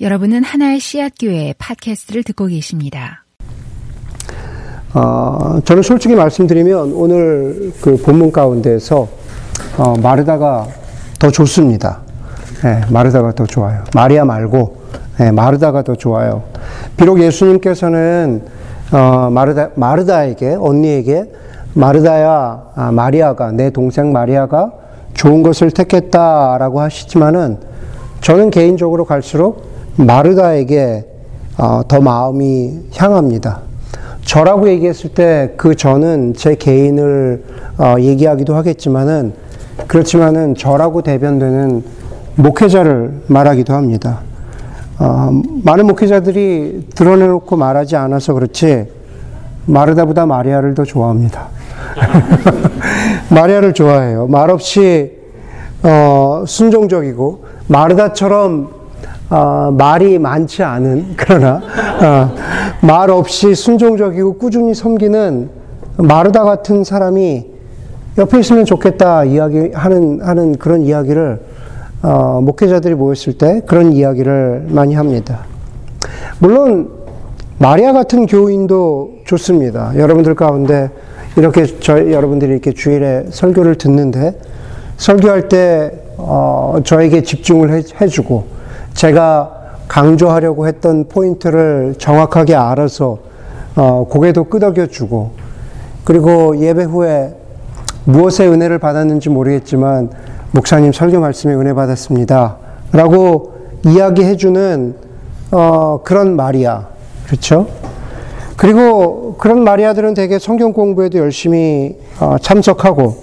여러분은 하나의 씨앗교회 팟캐스트를 듣고 계십니다. 어, 저는 솔직히 말씀드리면 오늘 그 본문 가운데서 어, 마르다가 더 좋습니다. 네, 마르다가 더 좋아요. 마리아 말고 네, 마르다가 더 좋아요. 비록 예수님께서는 어, 마르다 마르다에게 언니에게 마르다야 아, 마리아가 내 동생 마리아가 좋은 것을 택했다라고 하시지만은 저는 개인적으로 갈수록 마르다에게 어, 더 마음이 향합니다. 저라고 얘기했을 때 그 저는 제 개인을 어, 얘기하기도 하겠지만은 그렇지만은 저라고 대변되는 목회자를 말하기도 합니다. 어, 많은 목회자들이 드러내놓고 말하지 않아서 그렇지 마르다보다 마리아를 더 좋아합니다. 마리아를 좋아해요. 말없이 어, 순종적이고 마르다처럼 어, 말이 많지 않은 그러나 어, 말 없이 순종적이고 꾸준히 섬기는 마르다 같은 사람이 옆에 있으면 좋겠다 이야기하는 하는 그런 이야기를 어, 목회자들이 모였을 때 그런 이야기를 많이 합니다. 물론 마리아 같은 교인도 좋습니다. 여러분들 가운데 이렇게 저 여러분들이 이렇게 주일에 설교를 듣는데 설교할 때 어, 저에게 집중을 해, 해주고 제가 강조하려고 했던 포인트를 정확하게 알아서 어, 고개도 끄덕여주고 그리고 예배 후에 무엇의 은혜를 받았는지 모르겠지만 목사님 설교 말씀에 은혜 받았습니다. 라고 이야기해주는 어, 그런 마리아 그렇죠? 그리고 그런 마리아들은 대개 성경 공부에도 열심히 어, 참석하고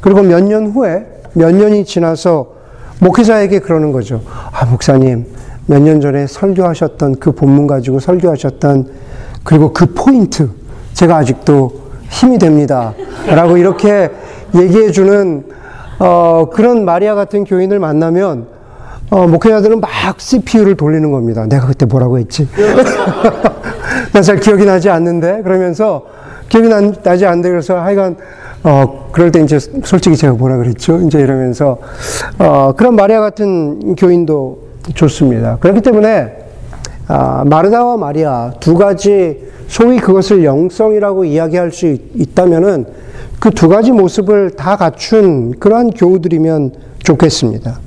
그리고 몇 년 후에 몇 년이 지나서 목회자에게 그러는 거죠. 아, 목사님, 몇 년 전에 설교하셨던 그 본문 가지고 설교하셨던 그리고 그 포인트, 제가 아직도 힘이 됩니다. 라고 이렇게 얘기해주는, 어, 그런 마리아 같은 교인을 만나면, 어, 목회자들은 막 CPU를 돌리는 겁니다. 내가 그때 뭐라고 했지? 난잘 기억이 나지 않는데? 그러면서, 기억이 나 지 않는데, 그래서 하여간, 어, 그럴 때 이제 솔직히 제가 뭐라 그랬죠? 이제 이러면서, 어, 그런 마리아 같은 교인도 좋습니다. 그렇기 때문에, 아, 마르다와 마리아 두 가지 소위 그것을 영성이라고 이야기할 수 있다면은 그 두 가지 모습을 다 갖춘 그러한 교우들이면 좋겠습니다.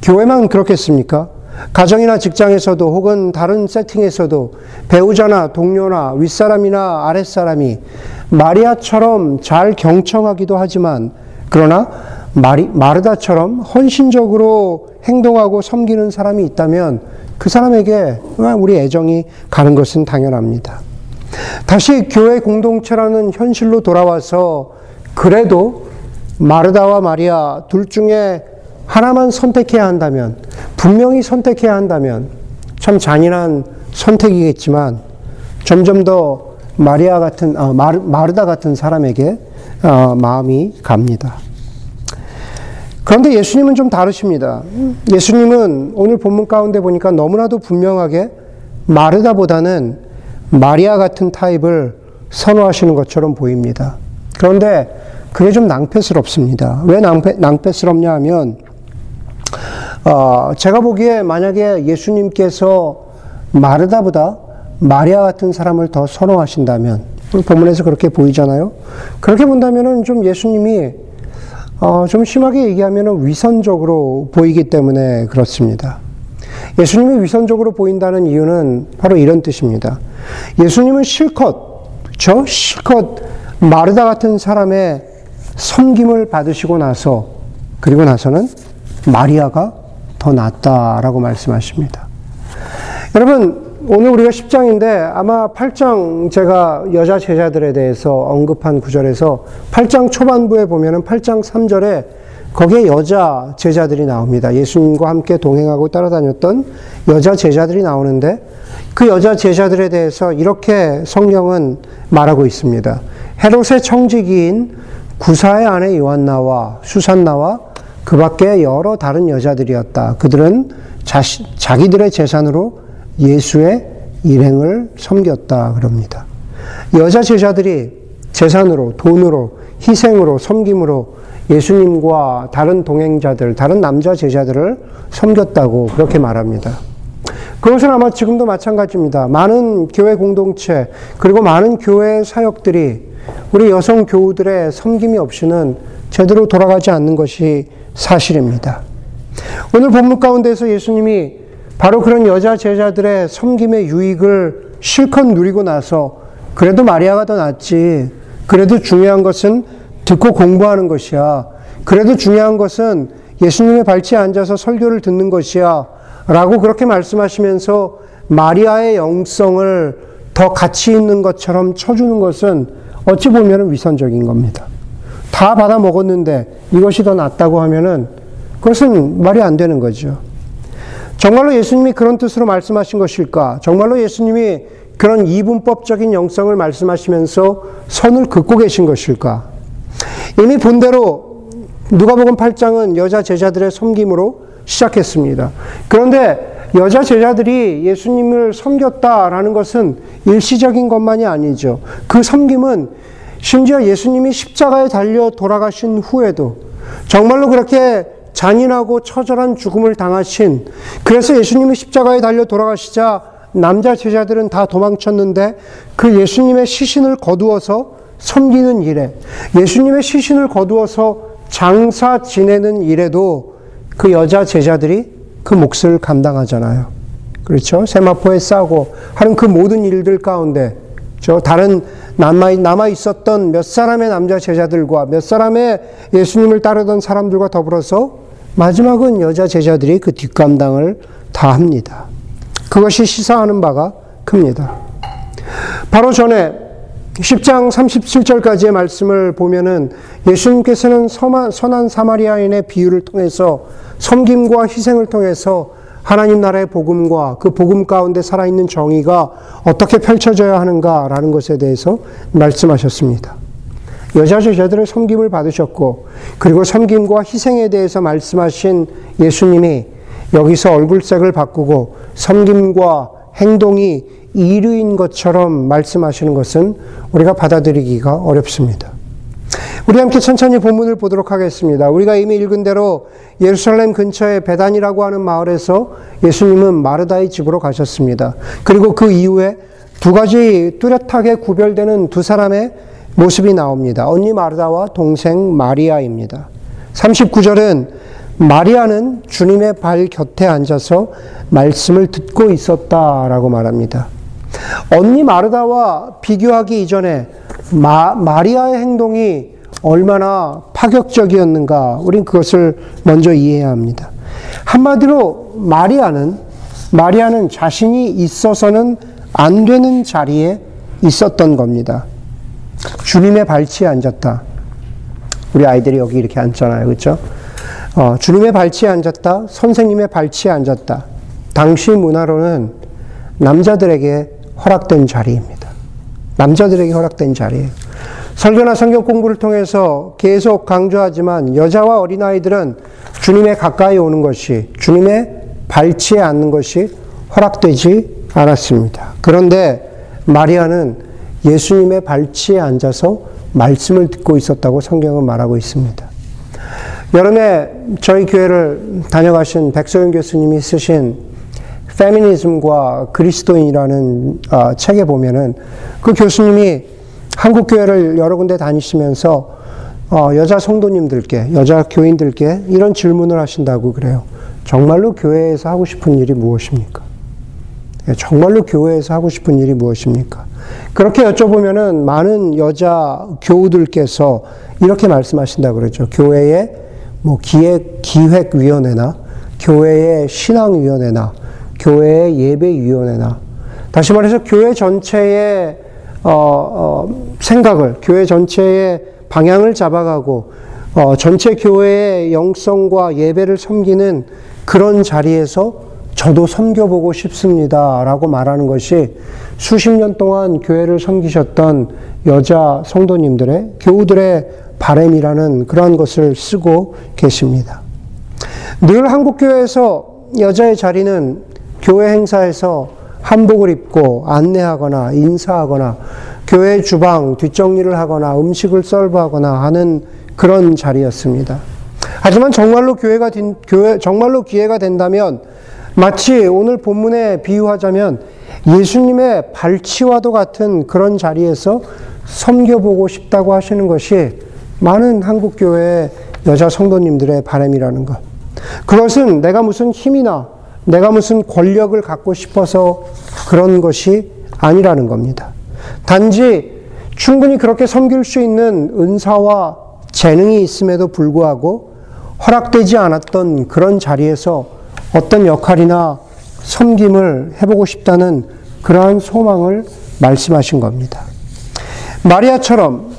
교회만 그렇겠습니까? 가정이나 직장에서도 혹은 다른 세팅에서도 배우자나 동료나 윗사람이나 아랫사람이 마리아처럼 잘 경청하기도 하지만 그러나 마리, 마르다처럼 헌신적으로 행동하고 섬기는 사람이 있다면 그 사람에게 우리 애정이 가는 것은 당연합니다. 다시 교회 공동체라는 현실로 돌아와서 그래도 마르다와 마리아 둘 중에 하나만 선택해야 한다면, 분명히 선택해야 한다면, 참 잔인한 선택이겠지만, 점점 더 마리아 같은, 어, 마르, 마르다 같은 사람에게 어, 마음이 갑니다. 그런데 예수님은 좀 다르십니다. 예수님은 오늘 본문 가운데 보니까 너무나도 분명하게 마르다보다는 마리아 같은 타입을 선호하시는 것처럼 보입니다. 그런데 그게 좀 낭패스럽습니다. 왜 낭패, 낭패스럽냐 하면, 어, 제가 보기에 만약에 예수님께서 마르다보다 마리아 같은 사람을 더 선호하신다면, 본문에서 그렇게 보이잖아요. 그렇게 본다면은 좀 예수님이 어, 좀 심하게 얘기하면 위선적으로 보이기 때문에 그렇습니다. 예수님이 위선적으로 보인다는 이유는 바로 이런 뜻입니다. 예수님은 실컷, 저 실컷 마르다 같은 사람의 섬김을 받으시고 나서, 그리고 나서는 마리아가 더 낫다라고 말씀하십니다. 여러분, 오늘 우리가 10장인데 아마 8장 제가 여자 제자들에 대해서 언급한 구절에서 8장 초반부에 보면은 8장 3절에 거기에 여자 제자들이 나옵니다. 예수님과 함께 동행하고 따라다녔던 여자 제자들이 나오는데 그 여자 제자들에 대해서 이렇게 성경은 말하고 있습니다. 헤롯의 청지기인 구사의 아내 요한나와 수산나와 그 밖에 여러 다른 여자들이었다. 그들은 자시, 자기들의 재산으로 예수의 일행을 섬겼다 그럽니다. 여자 제자들이 재산으로, 돈으로, 희생으로, 섬김으로 예수님과 다른 동행자들, 다른 남자 제자들을 섬겼다고 그렇게 말합니다. 그것은 아마 지금도 마찬가지입니다. 많은 교회 공동체, 그리고 많은 교회 사역들이 우리 여성 교우들의 섬김이 없이는 제대로 돌아가지 않는 것이 사실입니다. 오늘 본문 가운데서 예수님이 바로 그런 여자 제자들의 섬김의 유익을 실컷 누리고 나서 그래도 마리아가 더 낫지. 그래도 중요한 것은 듣고 공부하는 것이야. 그래도 중요한 것은 예수님의 발치에 앉아서 설교를 듣는 것이야. 라고 그렇게 말씀하시면서 마리아의 영성을 더 가치 있는 것처럼 쳐주는 것은 어찌 보면 위선적인 겁니다. 다 받아 먹었는데 이것이 더 낫다고 하면은 그것은 말이 안 되는 거죠. 정말로 예수님이 그런 뜻으로 말씀하신 것일까? 정말로 예수님이 그런 이분법적인 영성을 말씀하시면서 선을 긋고 계신 것일까? 이미 본대로 누가복음 8장은 여자 제자들의 섬김으로 시작했습니다. 그런데 여자 제자들이 예수님을 섬겼다라는 것은 일시적인 것만이 아니죠. 그 섬김은 심지어 예수님이 십자가에 달려 돌아가신 후에도 정말로 그렇게 잔인하고 처절한 죽음을 당하신 그래서 예수님이 십자가에 달려 돌아가시자 남자 제자들은 다 도망쳤는데 그 예수님의 시신을 거두어서 섬기는 일에 예수님의 시신을 거두어서 장사 지내는 일에도 그 여자 제자들이 그 몫을 감당하잖아요. 그렇죠? 세마포에 싸고 하는 그 모든 일들 가운데 저 다른 남아, 남아 있었던 몇 사람의 남자 제자들과 몇 사람의 예수님을 따르던 사람들과 더불어서 마지막은 여자 제자들이 그 뒷감당을 다 합니다. 그것이 시사하는 바가 큽니다. 바로 전에 10장 37절까지의 말씀을 보면은 예수님께서는 선한 사마리아인의 비유를 통해서 섬김과 희생을 통해서 하나님 나라의 복음과 그 복음 가운데 살아있는 정의가 어떻게 펼쳐져야 하는가라는 것에 대해서 말씀하셨습니다. 여자 제자들의 섬김을 받으셨고, 그리고 섬김과 희생에 대해서 말씀하신 예수님이 여기서 얼굴색을 바꾸고 섬김과 행동이 이류인 것처럼 말씀하시는 것은 우리가 받아들이기가 어렵습니다. 우리 함께 천천히 본문을 보도록 하겠습니다. 우리가 이미 읽은 대로 예루살렘 근처에 베단이라고 하는 마을에서 예수님은 마르다의 집으로 가셨습니다. 그리고 그 이후에 두 가지 뚜렷하게 구별되는 두 사람의 모습이 나옵니다. 언니 마르다와 동생 마리아입니다. 39절은 마리아는 주님의 발 곁에 앉아서 말씀을 듣고 있었다라고 말합니다. 언니 마르다와 비교하기 이전에 마, 마리아의 행동이 얼마나 파격적이었는가, 우린 그것을 먼저 이해해야 합니다. 한마디로 마리아는, 마리아는 자신이 있어서는 안 되는 자리에 있었던 겁니다. 주님의 발치에 앉았다. 우리 아이들이 여기 이렇게 앉잖아요. 그렇죠? 어, 주님의 발치에 앉았다. 선생님의 발치에 앉았다. 당시 문화로는 남자들에게 허락된 자리입니다. 남자들에게 허락된 자리예요. 설교나 성경 공부를 통해서 계속 강조하지만 여자와 어린아이들은 주님의 가까이 오는 것이 주님의 발치에 앉는 것이 허락되지 않았습니다. 그런데 마리아는 예수님의 발치에 앉아서 말씀을 듣고 있었다고 성경은 말하고 있습니다. 여름에 저희 교회를 다녀가신 백소영 교수님이 쓰신 페미니즘과 그리스도인이라는 어, 책에 보면은 그 교수님이 한국 교회를 여러 군데 다니시면서 어, 여자 성도님들께 여자 교인들께 이런 질문을 하신다고 그래요. 정말로 교회에서 하고 싶은 일이 무엇입니까? 예, 정말로 교회에서 하고 싶은 일이 무엇입니까? 그렇게 여쭤보면은 많은 여자 교우들께서 이렇게 말씀하신다 그러죠. 교회의 뭐 기획 기획위원회나 교회의 신앙위원회나 교회의 예배위원회나 다시 말해서 교회 전체의 어, 어, 생각을 교회 전체의 방향을 잡아가고 어, 전체 교회의 영성과 예배를 섬기는 그런 자리에서 저도 섬겨보고 싶습니다 라고 말하는 것이 수십 년 동안 교회를 섬기셨던 여자 성도님들의 교우들의 바램이라는 그러한 것을 쓰고 계십니다. 늘 한국교회에서 여자의 자리는 교회 행사에서 한복을 입고 안내하거나 인사하거나 교회 주방 뒷정리를 하거나 음식을 썰브하거나 하는 그런 자리였습니다. 하지만 정말로 교회가 교회 정말로 기회가 된다면 마치 오늘 본문에 비유하자면 예수님의 발치와도 같은 그런 자리에서 섬겨보고 싶다고 하시는 것이 많은 한국 교회 여자 성도님들의 바람이라는 것. 그것은 내가 무슨 힘이나 내가 무슨 권력을 갖고 싶어서 그런 것이 아니라는 겁니다. 단지 충분히 그렇게 섬길 수 있는 은사와 재능이 있음에도 불구하고 허락되지 않았던 그런 자리에서 어떤 역할이나 섬김을 해보고 싶다는 그러한 소망을 말씀하신 겁니다. 마리아처럼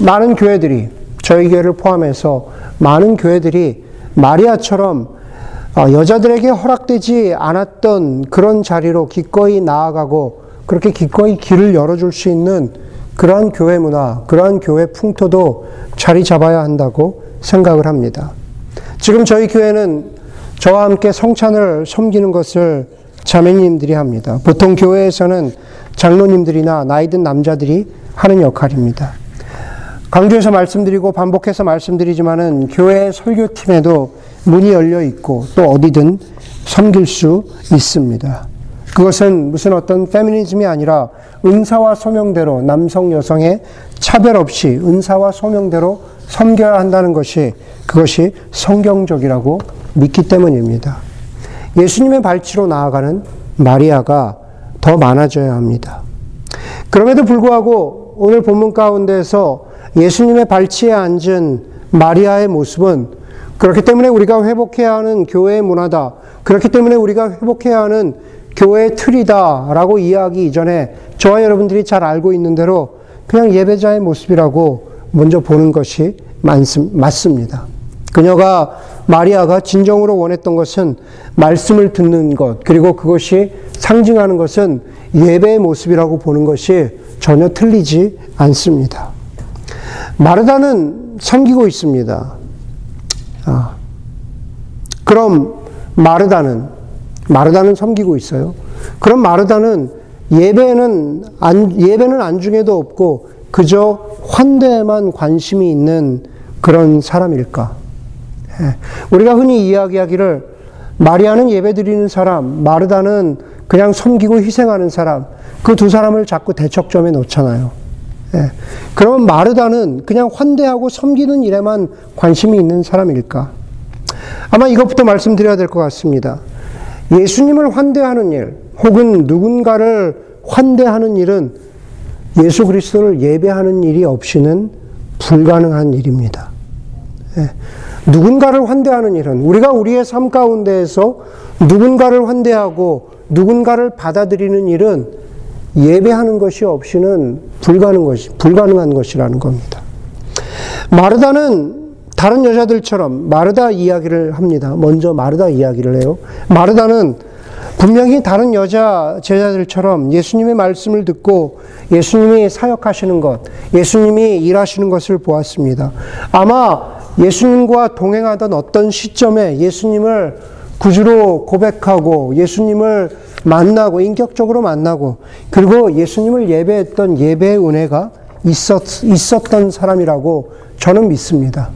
많은 교회들이 저희 교회를 포함해서 많은 교회들이 마리아처럼 어, 여자들에게 허락되지 않았던 그런 자리로 기꺼이 나아가고 그렇게 기꺼이 길을 열어줄 수 있는 그러한 교회 문화, 그러한 교회 풍토도 자리 잡아야 한다고 생각을 합니다. 지금 저희 교회는 저와 함께 성찬을 섬기는 것을 자매님들이 합니다. 보통 교회에서는 장로님들이나 나이든 남자들이 하는 역할입니다. 강조해서 말씀드리고 반복해서 말씀드리지만은 교회 설교팀에도 문이 열려 있고 또 어디든 섬길 수 있습니다. 그것은 무슨 어떤 페미니즘이 아니라 은사와 소명대로 남성 여성의 차별 없이 은사와 소명대로 섬겨야 한다는 것이 그것이 성경적이라고 믿기 때문입니다. 예수님의 발치로 나아가는 마리아가 더 많아져야 합니다. 그럼에도 불구하고 오늘 본문 가운데서 예수님의 발치에 앉은 마리아의 모습은 그렇기 때문에 우리가 회복해야 하는 교회의 문화다. 그렇기 때문에 우리가 회복해야 하는 교회의 틀이다. 라고 이야기 이전에 저와 여러분들이 잘 알고 있는 대로 그냥 예배자의 모습이라고 먼저 보는 것이 맞습니다. 그녀가 마리아가 진정으로 원했던 것은 말씀을 듣는 것, 그리고 그것이 상징하는 것은 예배의 모습이라고 보는 것이 전혀 틀리지 않습니다. 마르다는 섬기고 있습니다. 아, 그럼 마르다는 마르다는 섬기고 있어요. 그럼 마르다는 예배는 안, 예배는 안중에도 없고 그저 환대에만 관심이 있는 그런 사람일까? 예. 우리가 흔히 이야기하기를 마리아는 예배 드리는 사람, 마르다는 그냥 섬기고 희생하는 사람, 그 두 사람을 자꾸 대척점에 놓잖아요. 예. 그러면 마르다는 그냥 환대하고 섬기는 일에만 관심이 있는 사람일까? 아마 이것부터 말씀드려야 될 것 같습니다. 예수님을 환대하는 일, 혹은 누군가를 환대하는 일은 예수 그리스도를 예배하는 일이 없이는 불가능한 일입니다. 예. 누군가를 환대하는 일은 우리가 우리의 삶 가운데에서 누군가를 환대하고 누군가를 받아들이는 일은 예배하는 것이 없이는 불가능 것이, 불가능한 것이라는 겁니다. 마르다는 다른 여자들처럼 마르다 이야기를 합니다. 먼저 마르다 이야기를 해요. 마르다는 분명히 다른 여자 제자들처럼 예수님의 말씀을 듣고 예수님이 사역하시는 것, 예수님이 일하시는 것을 보았습니다. 아마 예수님과 동행하던 어떤 시점에 예수님을 구주로 고백하고 예수님을 만나고 인격적으로 만나고 그리고 예수님을 예배했던 예배의 은혜가 있었, 있었던 사람이라고 저는 믿습니다.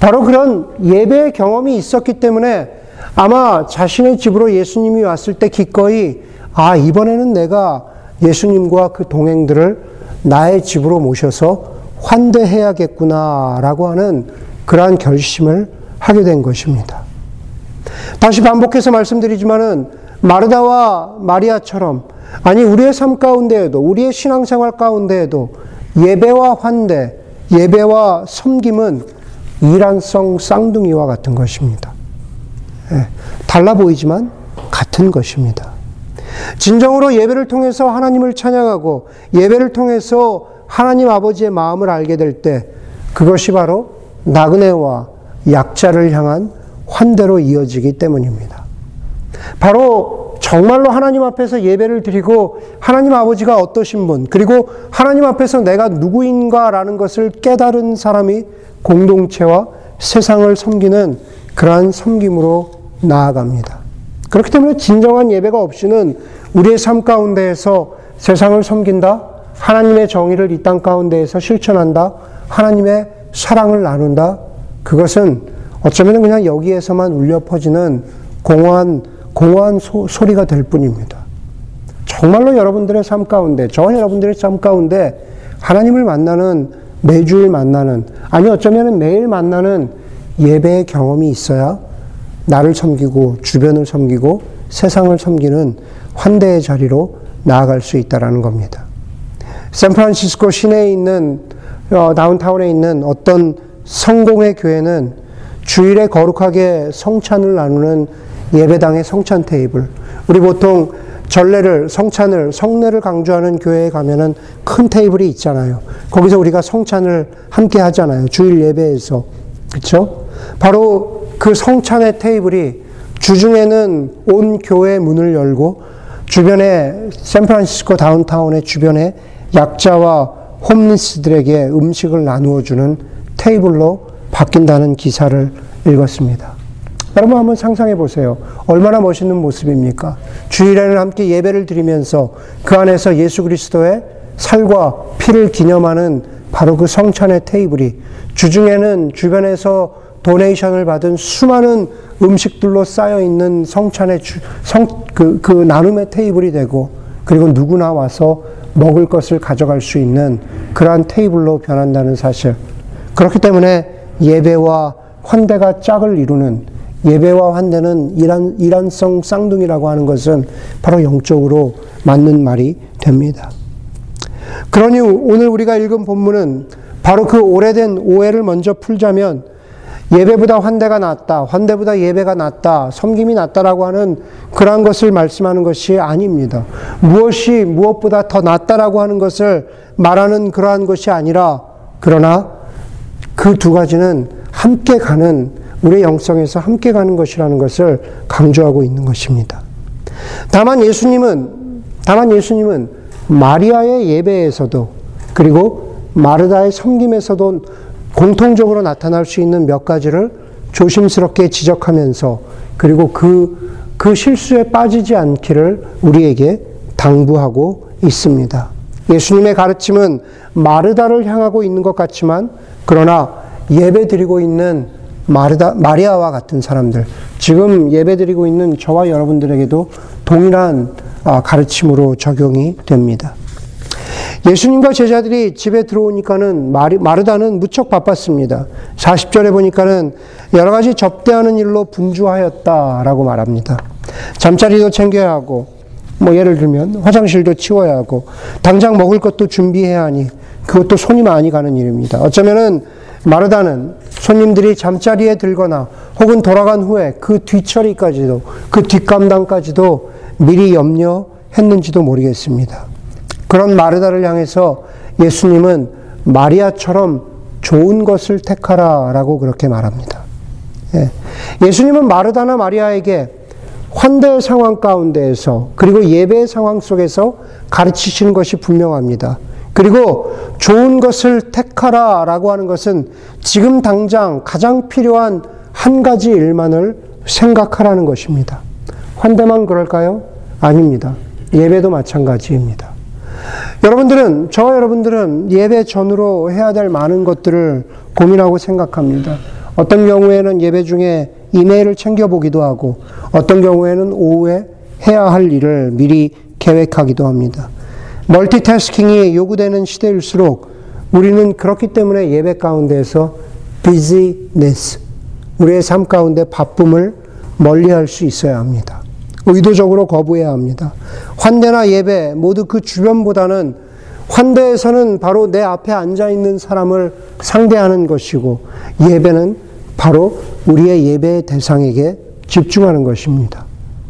바로 그런 예배의 경험이 있었기 때문에 아마 자신의 집으로 예수님이 왔을 때 기꺼이 아, 이번에는 내가 예수님과 그 동행들을 나의 집으로 모셔서 환대해야겠구나라고 하는 그러한 결심을 하게 된 것입니다. 다시 반복해서 말씀드리지만은 마르다와 마리아처럼 아니 우리의 삶 가운데에도 우리의 신앙생활 가운데에도 예배와 환대, 예배와 섬김은 이란성 쌍둥이와 같은 것입니다. 예, 달라 보이지만 같은 것입니다. 진정으로 예배를 통해서 하나님을 찬양하고 예배를 통해서 하나님 아버지의 마음을 알게 될 때 그것이 바로 나그네와 약자를 향한 환대로 이어지기 때문입니다. 바로 정말로 하나님 앞에서 예배를 드리고 하나님 아버지가 어떠신 분, 그리고 하나님 앞에서 내가 누구인가라는 것을 깨달은 사람이 공동체와 세상을 섬기는 그러한 섬김으로 나아갑니다. 그렇기 때문에 진정한 예배가 없이는 우리의 삶 가운데에서 세상을 섬긴다, 하나님의 정의를 이 땅 가운데에서 실천한다, 하나님의 사랑을 나눈다, 그것은 어쩌면 그냥 여기에서만 울려 퍼지는 공허한 공허한 소, 소리가 될 뿐입니다. 정말로 여러분들의 삶 가운데, 저 여러분들의 삶 가운데 하나님을 만나는 매주일 만나는, 아니 어쩌면 매일 만나는 예배의 경험이 있어야 나를 섬기고 주변을 섬기고 세상을 섬기는 환대의 자리로 나아갈 수 있다라는 겁니다. 샌프란시스코 시내에 있는 어, 다운타운에 있는 어떤 성공의 교회는 주일에 거룩하게 성찬을 나누는 예배당의 성찬 테이블. 우리 보통 전례를 성찬을 성례를 강조하는 교회에 가면은 큰 테이블이 있잖아요. 거기서 우리가 성찬을 함께 하잖아요. 주일 예배에서. 그렇죠? 바로 그 성찬의 테이블이 주중에는 온 교회 문을 열고 주변에 샌프란시스코 다운타운의 주변에 약자와 홈리스들에게 음식을 나누어 주는 테이블로 바뀐다는 기사를 읽었습니다. 여러분 한번 상상해 보세요. 얼마나 멋있는 모습입니까? 주일에는 함께 예배를 드리면서 그 안에서 예수 그리스도의 살과 피를 기념하는 바로 그 성찬의 테이블이 주중에는 주변에서 도네이션을 받은 수많은 음식들로 쌓여 있는 성찬의 주, 성, 그, 그 나눔의 테이블이 되고 그리고 누구나 와서 먹을 것을 가져갈 수 있는 그러한 테이블로 변한다는 사실. 그렇기 때문에 예배와 환대가 짝을 이루는 예배와 환대는 일한, 일한성 쌍둥이라고 하는 것은 바로 영적으로 맞는 말이 됩니다. 그러니 오늘 우리가 읽은 본문은 바로 그 오래된 오해를 먼저 풀자면 예배보다 환대가 낫다, 환대보다 예배가 낫다, 섬김이 낫다라고 하는 그러한 것을 말씀하는 것이 아닙니다. 무엇이 무엇보다 더 낫다라고 하는 것을 말하는 그러한 것이 아니라 그러나 그 두 가지는 함께 가는 우리의 영성에서 함께 가는 것이라는 것을 강조하고 있는 것입니다. 다만 예수님은 다만 예수님은 마리아의 예배에서도 그리고 마르다의 섬김에서도 공통적으로 나타날 수 있는 몇 가지를 조심스럽게 지적하면서 그리고 그, 그 실수에 빠지지 않기를 우리에게 당부하고 있습니다. 예수님의 가르침은 마르다를 향하고 있는 것 같지만 그러나 예배 드리고 있는 마르다, 마리아와 같은 사람들, 지금 예배 드리고 있는 저와 여러분들에게도 동일한 아, 가르침으로 적용이 됩니다. 예수님과 제자들이 집에 들어오니까는 마르다는 무척 바빴습니다. 40절에 보니까는 여러 가지 접대하는 일로 분주하였다라고 말합니다. 잠자리도 챙겨야 하고, 뭐 예를 들면 화장실도 치워야 하고, 당장 먹을 것도 준비해야 하니, 그것도 손이 많이 가는 일입니다. 어쩌면은 마르다는 손님들이 잠자리에 들거나 혹은 돌아간 후에 그 뒤처리까지도, 그 뒷감당까지도 미리 염려했는지도 모르겠습니다. 그런 마르다를 향해서 예수님은 마리아처럼 좋은 것을 택하라 라고 그렇게 말합니다. 예. 예수님은 마르다나 마리아에게 환대 상황 가운데에서 그리고 예배 상황 속에서 가르치시는 것이 분명합니다. 그리고 좋은 것을 택하라 라고 하는 것은 지금 당장 가장 필요한 한 가지 일만을 생각하라는 것입니다. 환대만 그럴까요? 아닙니다. 예배도 마찬가지입니다. 여러분들은, 저 여러분들은 예배 전으로 해야 될 많은 것들을 고민하고 생각합니다. 어떤 경우에는 예배 중에 이메일을 챙겨보기도 하고, 어떤 경우에는 오후에 해야 할 일을 미리 계획하기도 합니다. 멀티태스킹이 요구되는 시대일수록 우리는 그렇기 때문에 예배 가운데서 busyness, 우리의 삶 가운데 바쁨을 멀리 할 수 있어야 합니다. 의도적으로 거부해야 합니다. 환대나 예배 모두 그 주변보다는 환대에서는 바로 내 앞에 앉아 있는 사람을 상대하는 것이고 예배는 바로 우리의 예배의 대상에게 집중하는 것입니다.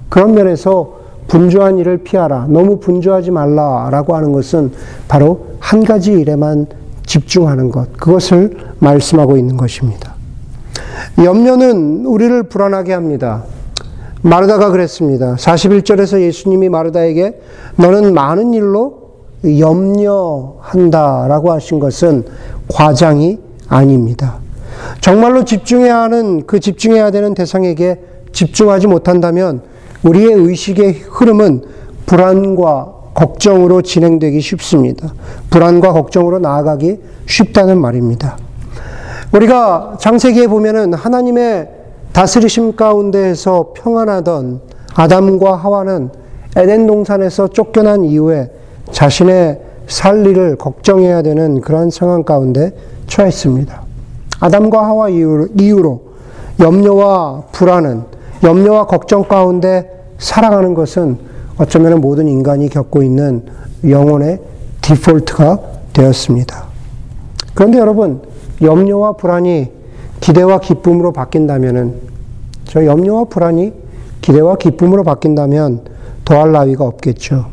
그런 면에서 분주한 일을 피하라. 너무 분주하지 말라 라고 하는 것은 바로 한 가지 일에만 집중하는 것. 그것을 말씀하고 있는 것입니다. 염려는 우리를 불안하게 합니다. 마르다가 그랬습니다. 41절에서 예수님이 마르다에게 너는 많은 일로 염려한다 라고 하신 것은 과장이 아닙니다. 정말로 집중해야 하는 그 집중해야 되는 대상에게 집중하지 못한다면 우리의 의식의 흐름은 불안과 걱정으로 진행되기 쉽습니다. 불안과 걱정으로 나아가기 쉽다는 말입니다. 우리가 장세기에 보면은 하나님의 다스리심 가운데에서 평안하던 아담과 하와는 에덴 동산에서 쫓겨난 이후에 자신의 살리를 걱정해야 되는 그러한 상황 가운데 처했습니다. 아담과 하와 이후로 염려와 불안은 염려와 걱정 가운데 살아가는 것은 어쩌면 모든 인간이 겪고 있는 영혼의 디폴트가 되었습니다. 그런데 여러분, 염려와 불안이 기대와 기쁨으로 바뀐다면은, 저 염려와 불안이 기대와 기쁨으로 바뀐다면 더할 나위가 없겠죠.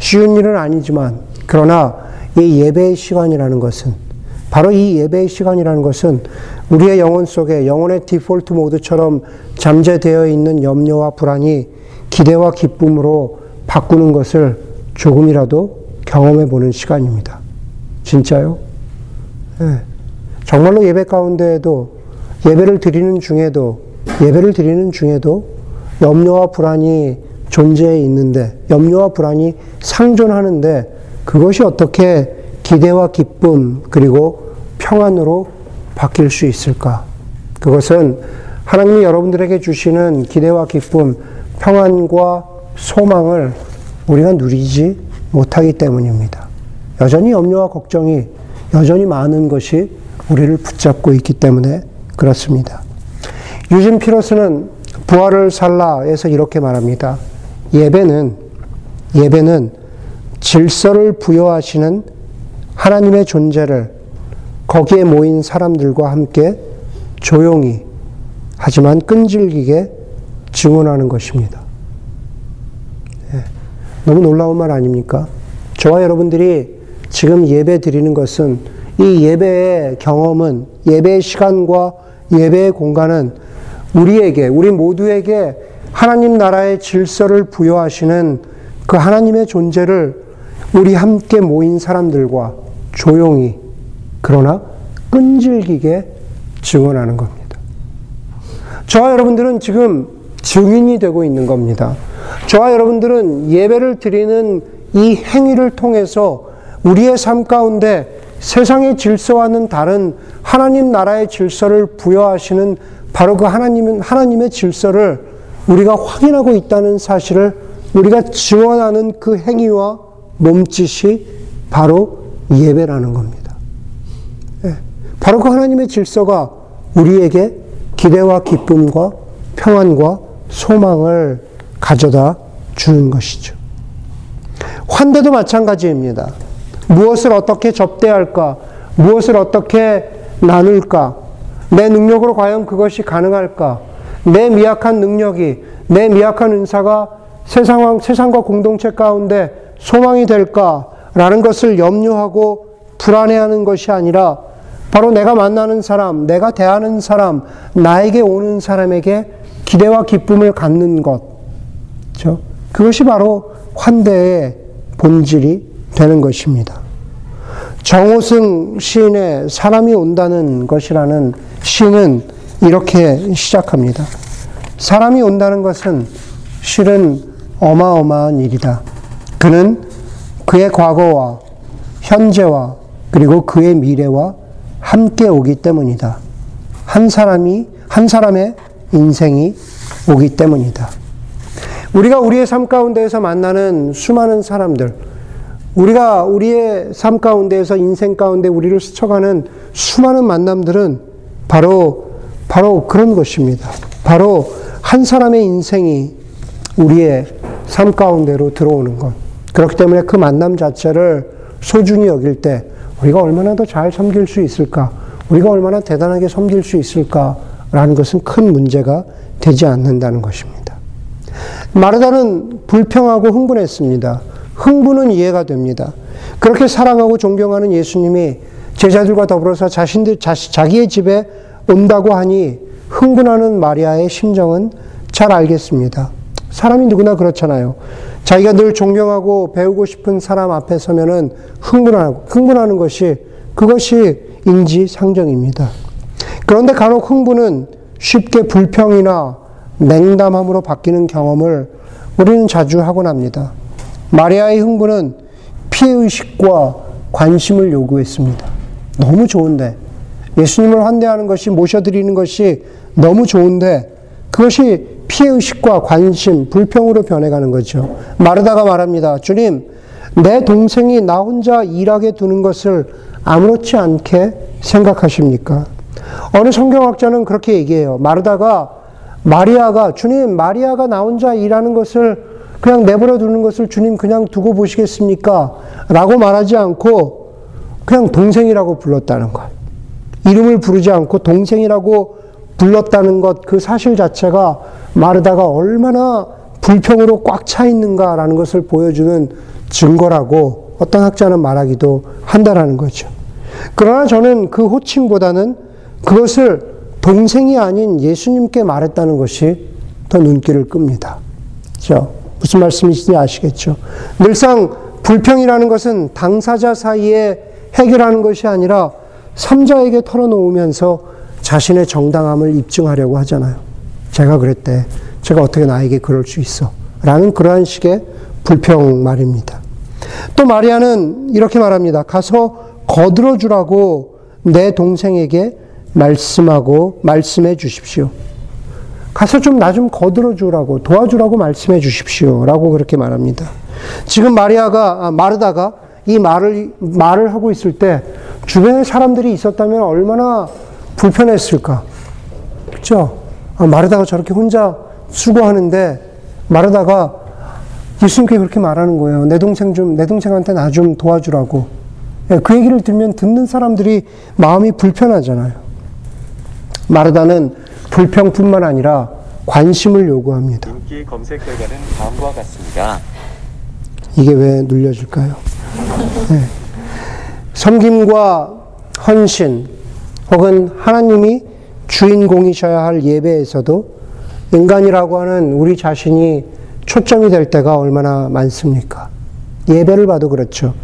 쉬운 일은 아니지만, 그러나 이 예배의 시간이라는 것은, 바로 이 예배의 시간이라는 것은 우리의 영혼 속에 영혼의 디폴트 모드처럼 잠재되어 있는 염려와 불안이 기대와 기쁨으로 바꾸는 것을 조금이라도 경험해 보는 시간입니다. 진짜요? 네. 정말로 예배 가운데에도 예배를 드리는 중에도 예배를 드리는 중에도 염려와 불안이 존재해 있는데 염려와 불안이 상존하는데 그것이 어떻게 기대와 기쁨 그리고 평안으로 바뀔 수 있을까? 그것은 하나님이 여러분들에게 주시는 기대와 기쁨, 평안과 소망을 우리가 누리지 못하기 때문입니다. 여전히 염려와 걱정이 여전히 많은 것이 우리를 붙잡고 있기 때문에 그렇습니다. 유진 피로스는 부활을 살라에서 이렇게 말합니다. 예배는 예배는 질서를 부여하시는 하나님의 존재를 거기에 모인 사람들과 함께 조용히 하지만 끈질기게 증언하는 것입니다. 네. 너무 놀라운 말 아닙니까? 저와 여러분들이 지금 예배 드리는 것은 이 예배의 경험은 예배의 시간과 예배의 공간은 우리에게, 우리 모두에게 하나님 나라의 질서를 부여하시는 그 하나님의 존재를 우리 함께 모인 사람들과 조용히 그러나 끈질기게 증언하는 겁니다. 저와 여러분들은 지금 증인이 되고 있는 겁니다. 저와 여러분들은 예배를 드리는 이 행위를 통해서 우리의 삶 가운데 세상의 질서와는 다른 하나님 나라의 질서를 부여하시는 바로 그 하나님은 하나님의 질서를 우리가 확인하고 있다는 사실을 우리가 지원하는 그 행위와 몸짓이 바로 예배라는 겁니다. 예. 바로 그 하나님의 질서가 우리에게 기대와 기쁨과 평안과 소망을 가져다 주는 것이죠. 환대도 마찬가지입니다. 무엇을 어떻게 접대할까? 무엇을 어떻게 나눌까? 내 능력으로 과연 그것이 가능할까? 내 미약한 능력이, 내 미약한 은사가 세상, 세상과 공동체 가운데 소망이 될까? 라는 것을 염려하고 불안해하는 것이 아니라 바로 내가 만나는 사람, 내가 대하는 사람, 나에게 오는 사람에게 기대와 기쁨을 갖는 것. 그렇죠? 그것이 바로 환대의 본질이 되는 것입니다. 정호승 시인의 사람이 온다는 것이라는 시는 이렇게 시작합니다. 사람이 온다는 것은 실은 어마어마한 일이다. 그는 그의 과거와 현재와 그리고 그의 미래와 함께 오기 때문이다. 한 사람이, 한 사람의 인생이 오기 때문이다. 우리가 우리의 삶 가운데에서 만나는 수많은 사람들, 우리가 우리의 삶 가운데에서 인생 가운데 우리를 스쳐가는 수많은 만남들은 바로, 바로 그런 것입니다. 바로 한 사람의 인생이 우리의 삶 가운데로 들어오는 것. 그렇기 때문에 그 만남 자체를 소중히 여길 때 우리가 얼마나 더 잘 섬길 수 있을까? 우리가 얼마나 대단하게 섬길 수 있을까라는 것은 큰 문제가 되지 않는다는 것입니다. 마르다는 불평하고 흥분했습니다. 흥분은 이해가 됩니다. 그렇게 사랑하고 존경하는 예수님이 제자들과 더불어서 자신들, 자기의 집에 온다고 하니 흥분하는 마리아의 심정은 잘 알겠습니다. 사람이 누구나 그렇잖아요. 자기가 늘 존경하고 배우고 싶은 사람 앞에 서면은 흥분하고, 흥분하는 것이 그것이 인지상정입니다. 그런데 간혹 흥분은 쉽게 불평이나 냉담함으로 바뀌는 경험을 우리는 자주 하곤 합니다. 마리아의 흥분은 피해의식과 관심을 요구했습니다. 너무 좋은데, 예수님을 환대하는 것이, 모셔드리는 것이 너무 좋은데, 그것이 피해의식과 관심, 불평으로 변해가는 거죠. 마르다가 말합니다. 주님, 내 동생이 나 혼자 일하게 두는 것을 아무렇지 않게 생각하십니까? 어느 성경학자는 그렇게 얘기해요. 마르다가 마리아가 주님 마리아가 나 혼자 일하는 것을 그냥 내버려 두는 것을 주님 그냥 두고 보시겠습니까? 라고 말하지 않고 그냥 동생이라고 불렀다는 것. 이름을 부르지 않고 동생이라고 불렀다는 것, 그 사실 자체가 마르다가 얼마나 불평으로 꽉 차 있는가라는 것을 보여주는 증거라고 어떤 학자는 말하기도 한다라는 거죠. 그러나 저는 그 호칭보다는 그것을 동생이 아닌 예수님께 말했다는 것이 더 눈길을 끕니다. 그렇죠? 무슨 말씀이신지 아시겠죠? 늘상 불평이라는 것은 당사자 사이에 해결하는 것이 아니라 삼자에게 털어놓으면서 자신의 정당함을 입증하려고 하잖아요. 제가 그랬대. 제가 어떻게 나에게 그럴 수 있어. 라는 그러한 식의 불평 말입니다. 또 마리아는 이렇게 말합니다. 가서 거들어 주라고 내 동생에게 말씀하고 말씀해 주십시오. 가서 좀 나좀 거들어 주라고 도와주라고 말씀해 주십시오. 라고 그렇게 말합니다. 지금 마리아가, 아, 마르다가 이 말을, 말을 하고 있을 때 주변에 사람들이 있었다면 얼마나 불편했을까. 그죠? 아, 마르다가 저렇게 혼자 수고하는데 마르다가 예수님께 그렇게 말하는 거예요. 내 동생 좀, 내 동생한테 나 좀 도와주라고. 예, 그 얘기를 들으면 듣는 사람들이 마음이 불편하잖아요. 마르다는 불평뿐만 아니라 관심을 요구합니다. 인기 검색 결과는 다음과 같습니다. 이게 왜 눌려질까요? 네. 섬김과 헌신 혹은 하나님이 주인공이셔야 할 예배에서도 인간이라고 하는 우리 자신이 초점이 될 때가 얼마나 많습니까? 예배를 봐도 그렇죠.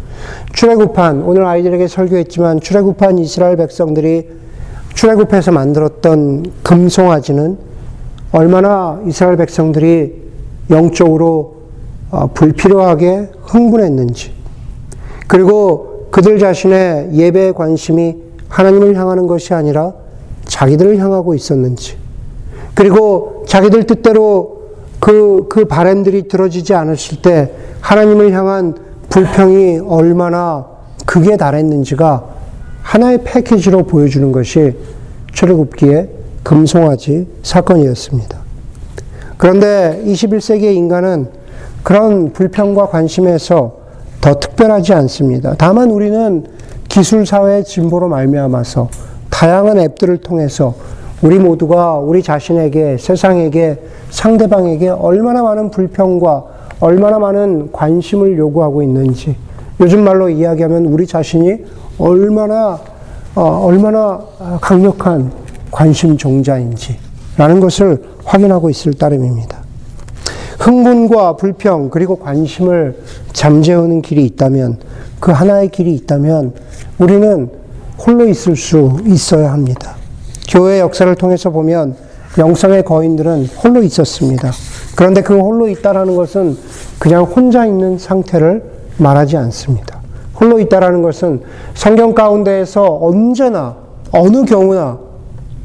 출애굽한 오늘 아이들에게 설교했지만 출애굽한 이스라엘 백성들이 출애굽해서 만들었던 금송아지는 얼마나 이스라엘 백성들이 영적으로 어, 불필요하게 흥분했는지 그리고 그들 자신의 예배의 관심이 하나님을 향하는 것이 아니라 자기들을 향하고 있었는지 그리고 자기들 뜻대로 그, 그 바램들이 들어지지 않았을 때 하나님을 향한 불평이 얼마나 극에 달했는지가 하나의 패키지로 보여주는 것이 출애굽기의 금송아지 사건이었습니다. 그런데 21세기의 인간은 그런 불평과 관심에서 더 특별하지 않습니다. 다만 우리는 기술 사회의 진보로 말미암아서 다양한 앱들을 통해서 우리 모두가 우리 자신에게 세상에게 상대방에게 얼마나 많은 불평과 얼마나 많은 관심을 요구하고 있는지 요즘 말로 이야기하면 우리 자신이 얼마나 어, 얼마나 강력한 관심 종자인지라는 것을 확인하고 있을 따름입니다. 흥분과 불평 그리고 관심을 잠재우는 길이 있다면 그 하나의 길이 있다면 우리는 홀로 있을 수 있어야 합니다. 교회 역사를 통해서 보면 영성의 거인들은 홀로 있었습니다. 그런데 그 홀로 있다라는 것은 그냥 혼자 있는 상태를 말하지 않습니다. 홀로 있다라는 것은 성경 가운데에서 언제나 어느 경우나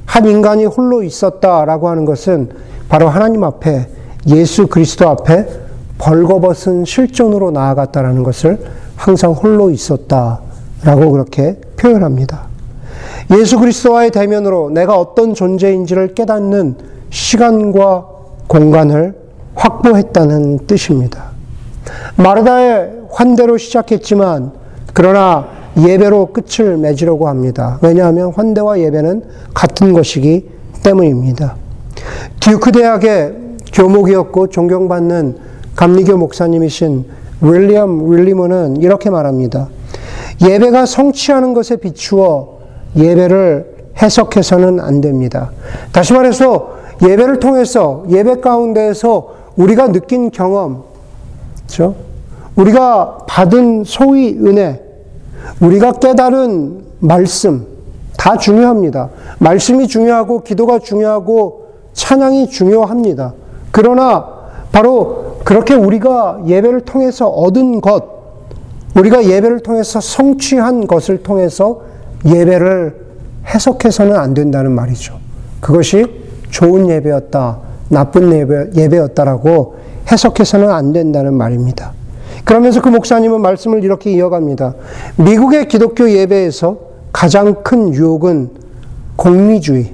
한 인간이 홀로 있었다라고 하는 것은 바로 하나님 앞에 예수 그리스도 앞에 벌거벗은 실존으로 나아갔다라는 것을 항상 홀로 있었다라고 그렇게 표현합니다. 예수 그리스도와의 대면으로 내가 어떤 존재인지를 깨닫는 시간과 공간을 확보했다는 뜻입니다. 마르다의 환대로 시작했지만 그러나 예배로 끝을 맺으려고 합니다. 왜냐하면 환대와 예배는 같은 것이기 때문입니다. 듀크 대학의 교목이었고 존경받는 감리교 목사님이신 윌리엄 윌리먼은 이렇게 말합니다. 예배가 성취하는 것에 비추어 예배를 해석해서는 안 됩니다. 다시 말해서 예배를 통해서 예배 가운데에서 우리가 느낀 경험, 그렇죠? 우리가 받은 소위 은혜, 우리가 깨달은 말씀 다 중요합니다. 말씀이 중요하고 기도가 중요하고 찬양이 중요합니다. 그러나 바로 그렇게 우리가 예배를 통해서 얻은 것, 우리가 예배를 통해서 성취한 것을 통해서 예배를 해석해서는 안 된다는 말이죠. 그것이 좋은 예배였다, 나쁜 예배, 예배였다라고 해석해서는 안 된다는 말입니다. 그러면서 그 목사님은 말씀을 이렇게 이어갑니다. 미국의 기독교 예배에서 가장 큰 유혹은 공리주의.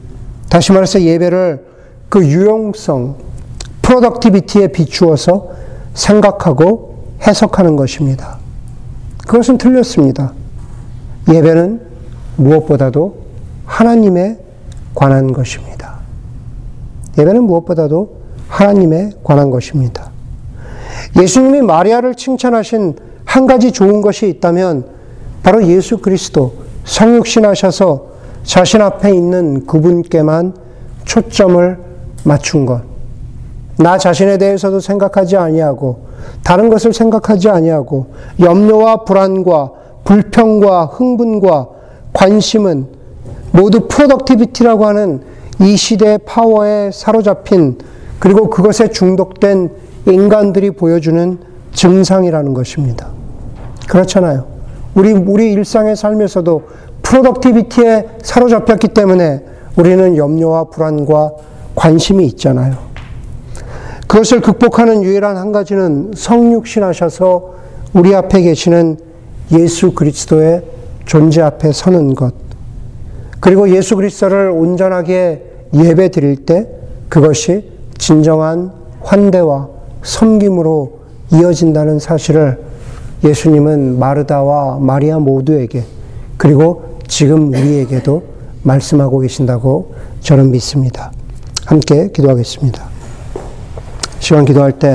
다시 말해서 예배를 그 유용성, 프로덕티비티에 비추어서 생각하고 해석하는 것입니다. 그것은 틀렸습니다. 예배는 무엇보다도 하나님에 관한 것입니다. 예배는 무엇보다도 하나님에 관한 것입니다. 예수님이 마리아를 칭찬하신 한 가지 좋은 것이 있다면 바로 예수 그리스도 성육신하셔서 자신 앞에 있는 그분께만 초점을 맞춘 것. 나 자신에 대해서도 생각하지 아니하고 다른 것을 생각하지 아니하고 염려와 불안과 불평과 흥분과 관심은 모두 productivity라고 하는 이 시대의 파워에 사로잡힌 그리고 그것에 중독된 인간들이 보여주는 증상이라는 것입니다. 그렇잖아요. 우리, 우리 일상의 삶에서도 프로덕티비티에 사로잡혔기 때문에 우리는 염려와 불안과 관심이 있잖아요. 그것을 극복하는 유일한 한 가지는 성육신하셔서 우리 앞에 계시는 예수 그리스도의 존재 앞에 서는 것. 그리고 예수 그리스도를 온전하게 예배 드릴 때 그것이 진정한 환대와 섬김으로 이어진다는 사실을 예수님은 마르다와 마리아 모두에게 그리고 지금 우리에게도 말씀하고 계신다고 저는 믿습니다. 함께 기도하겠습니다. 시간 기도할 때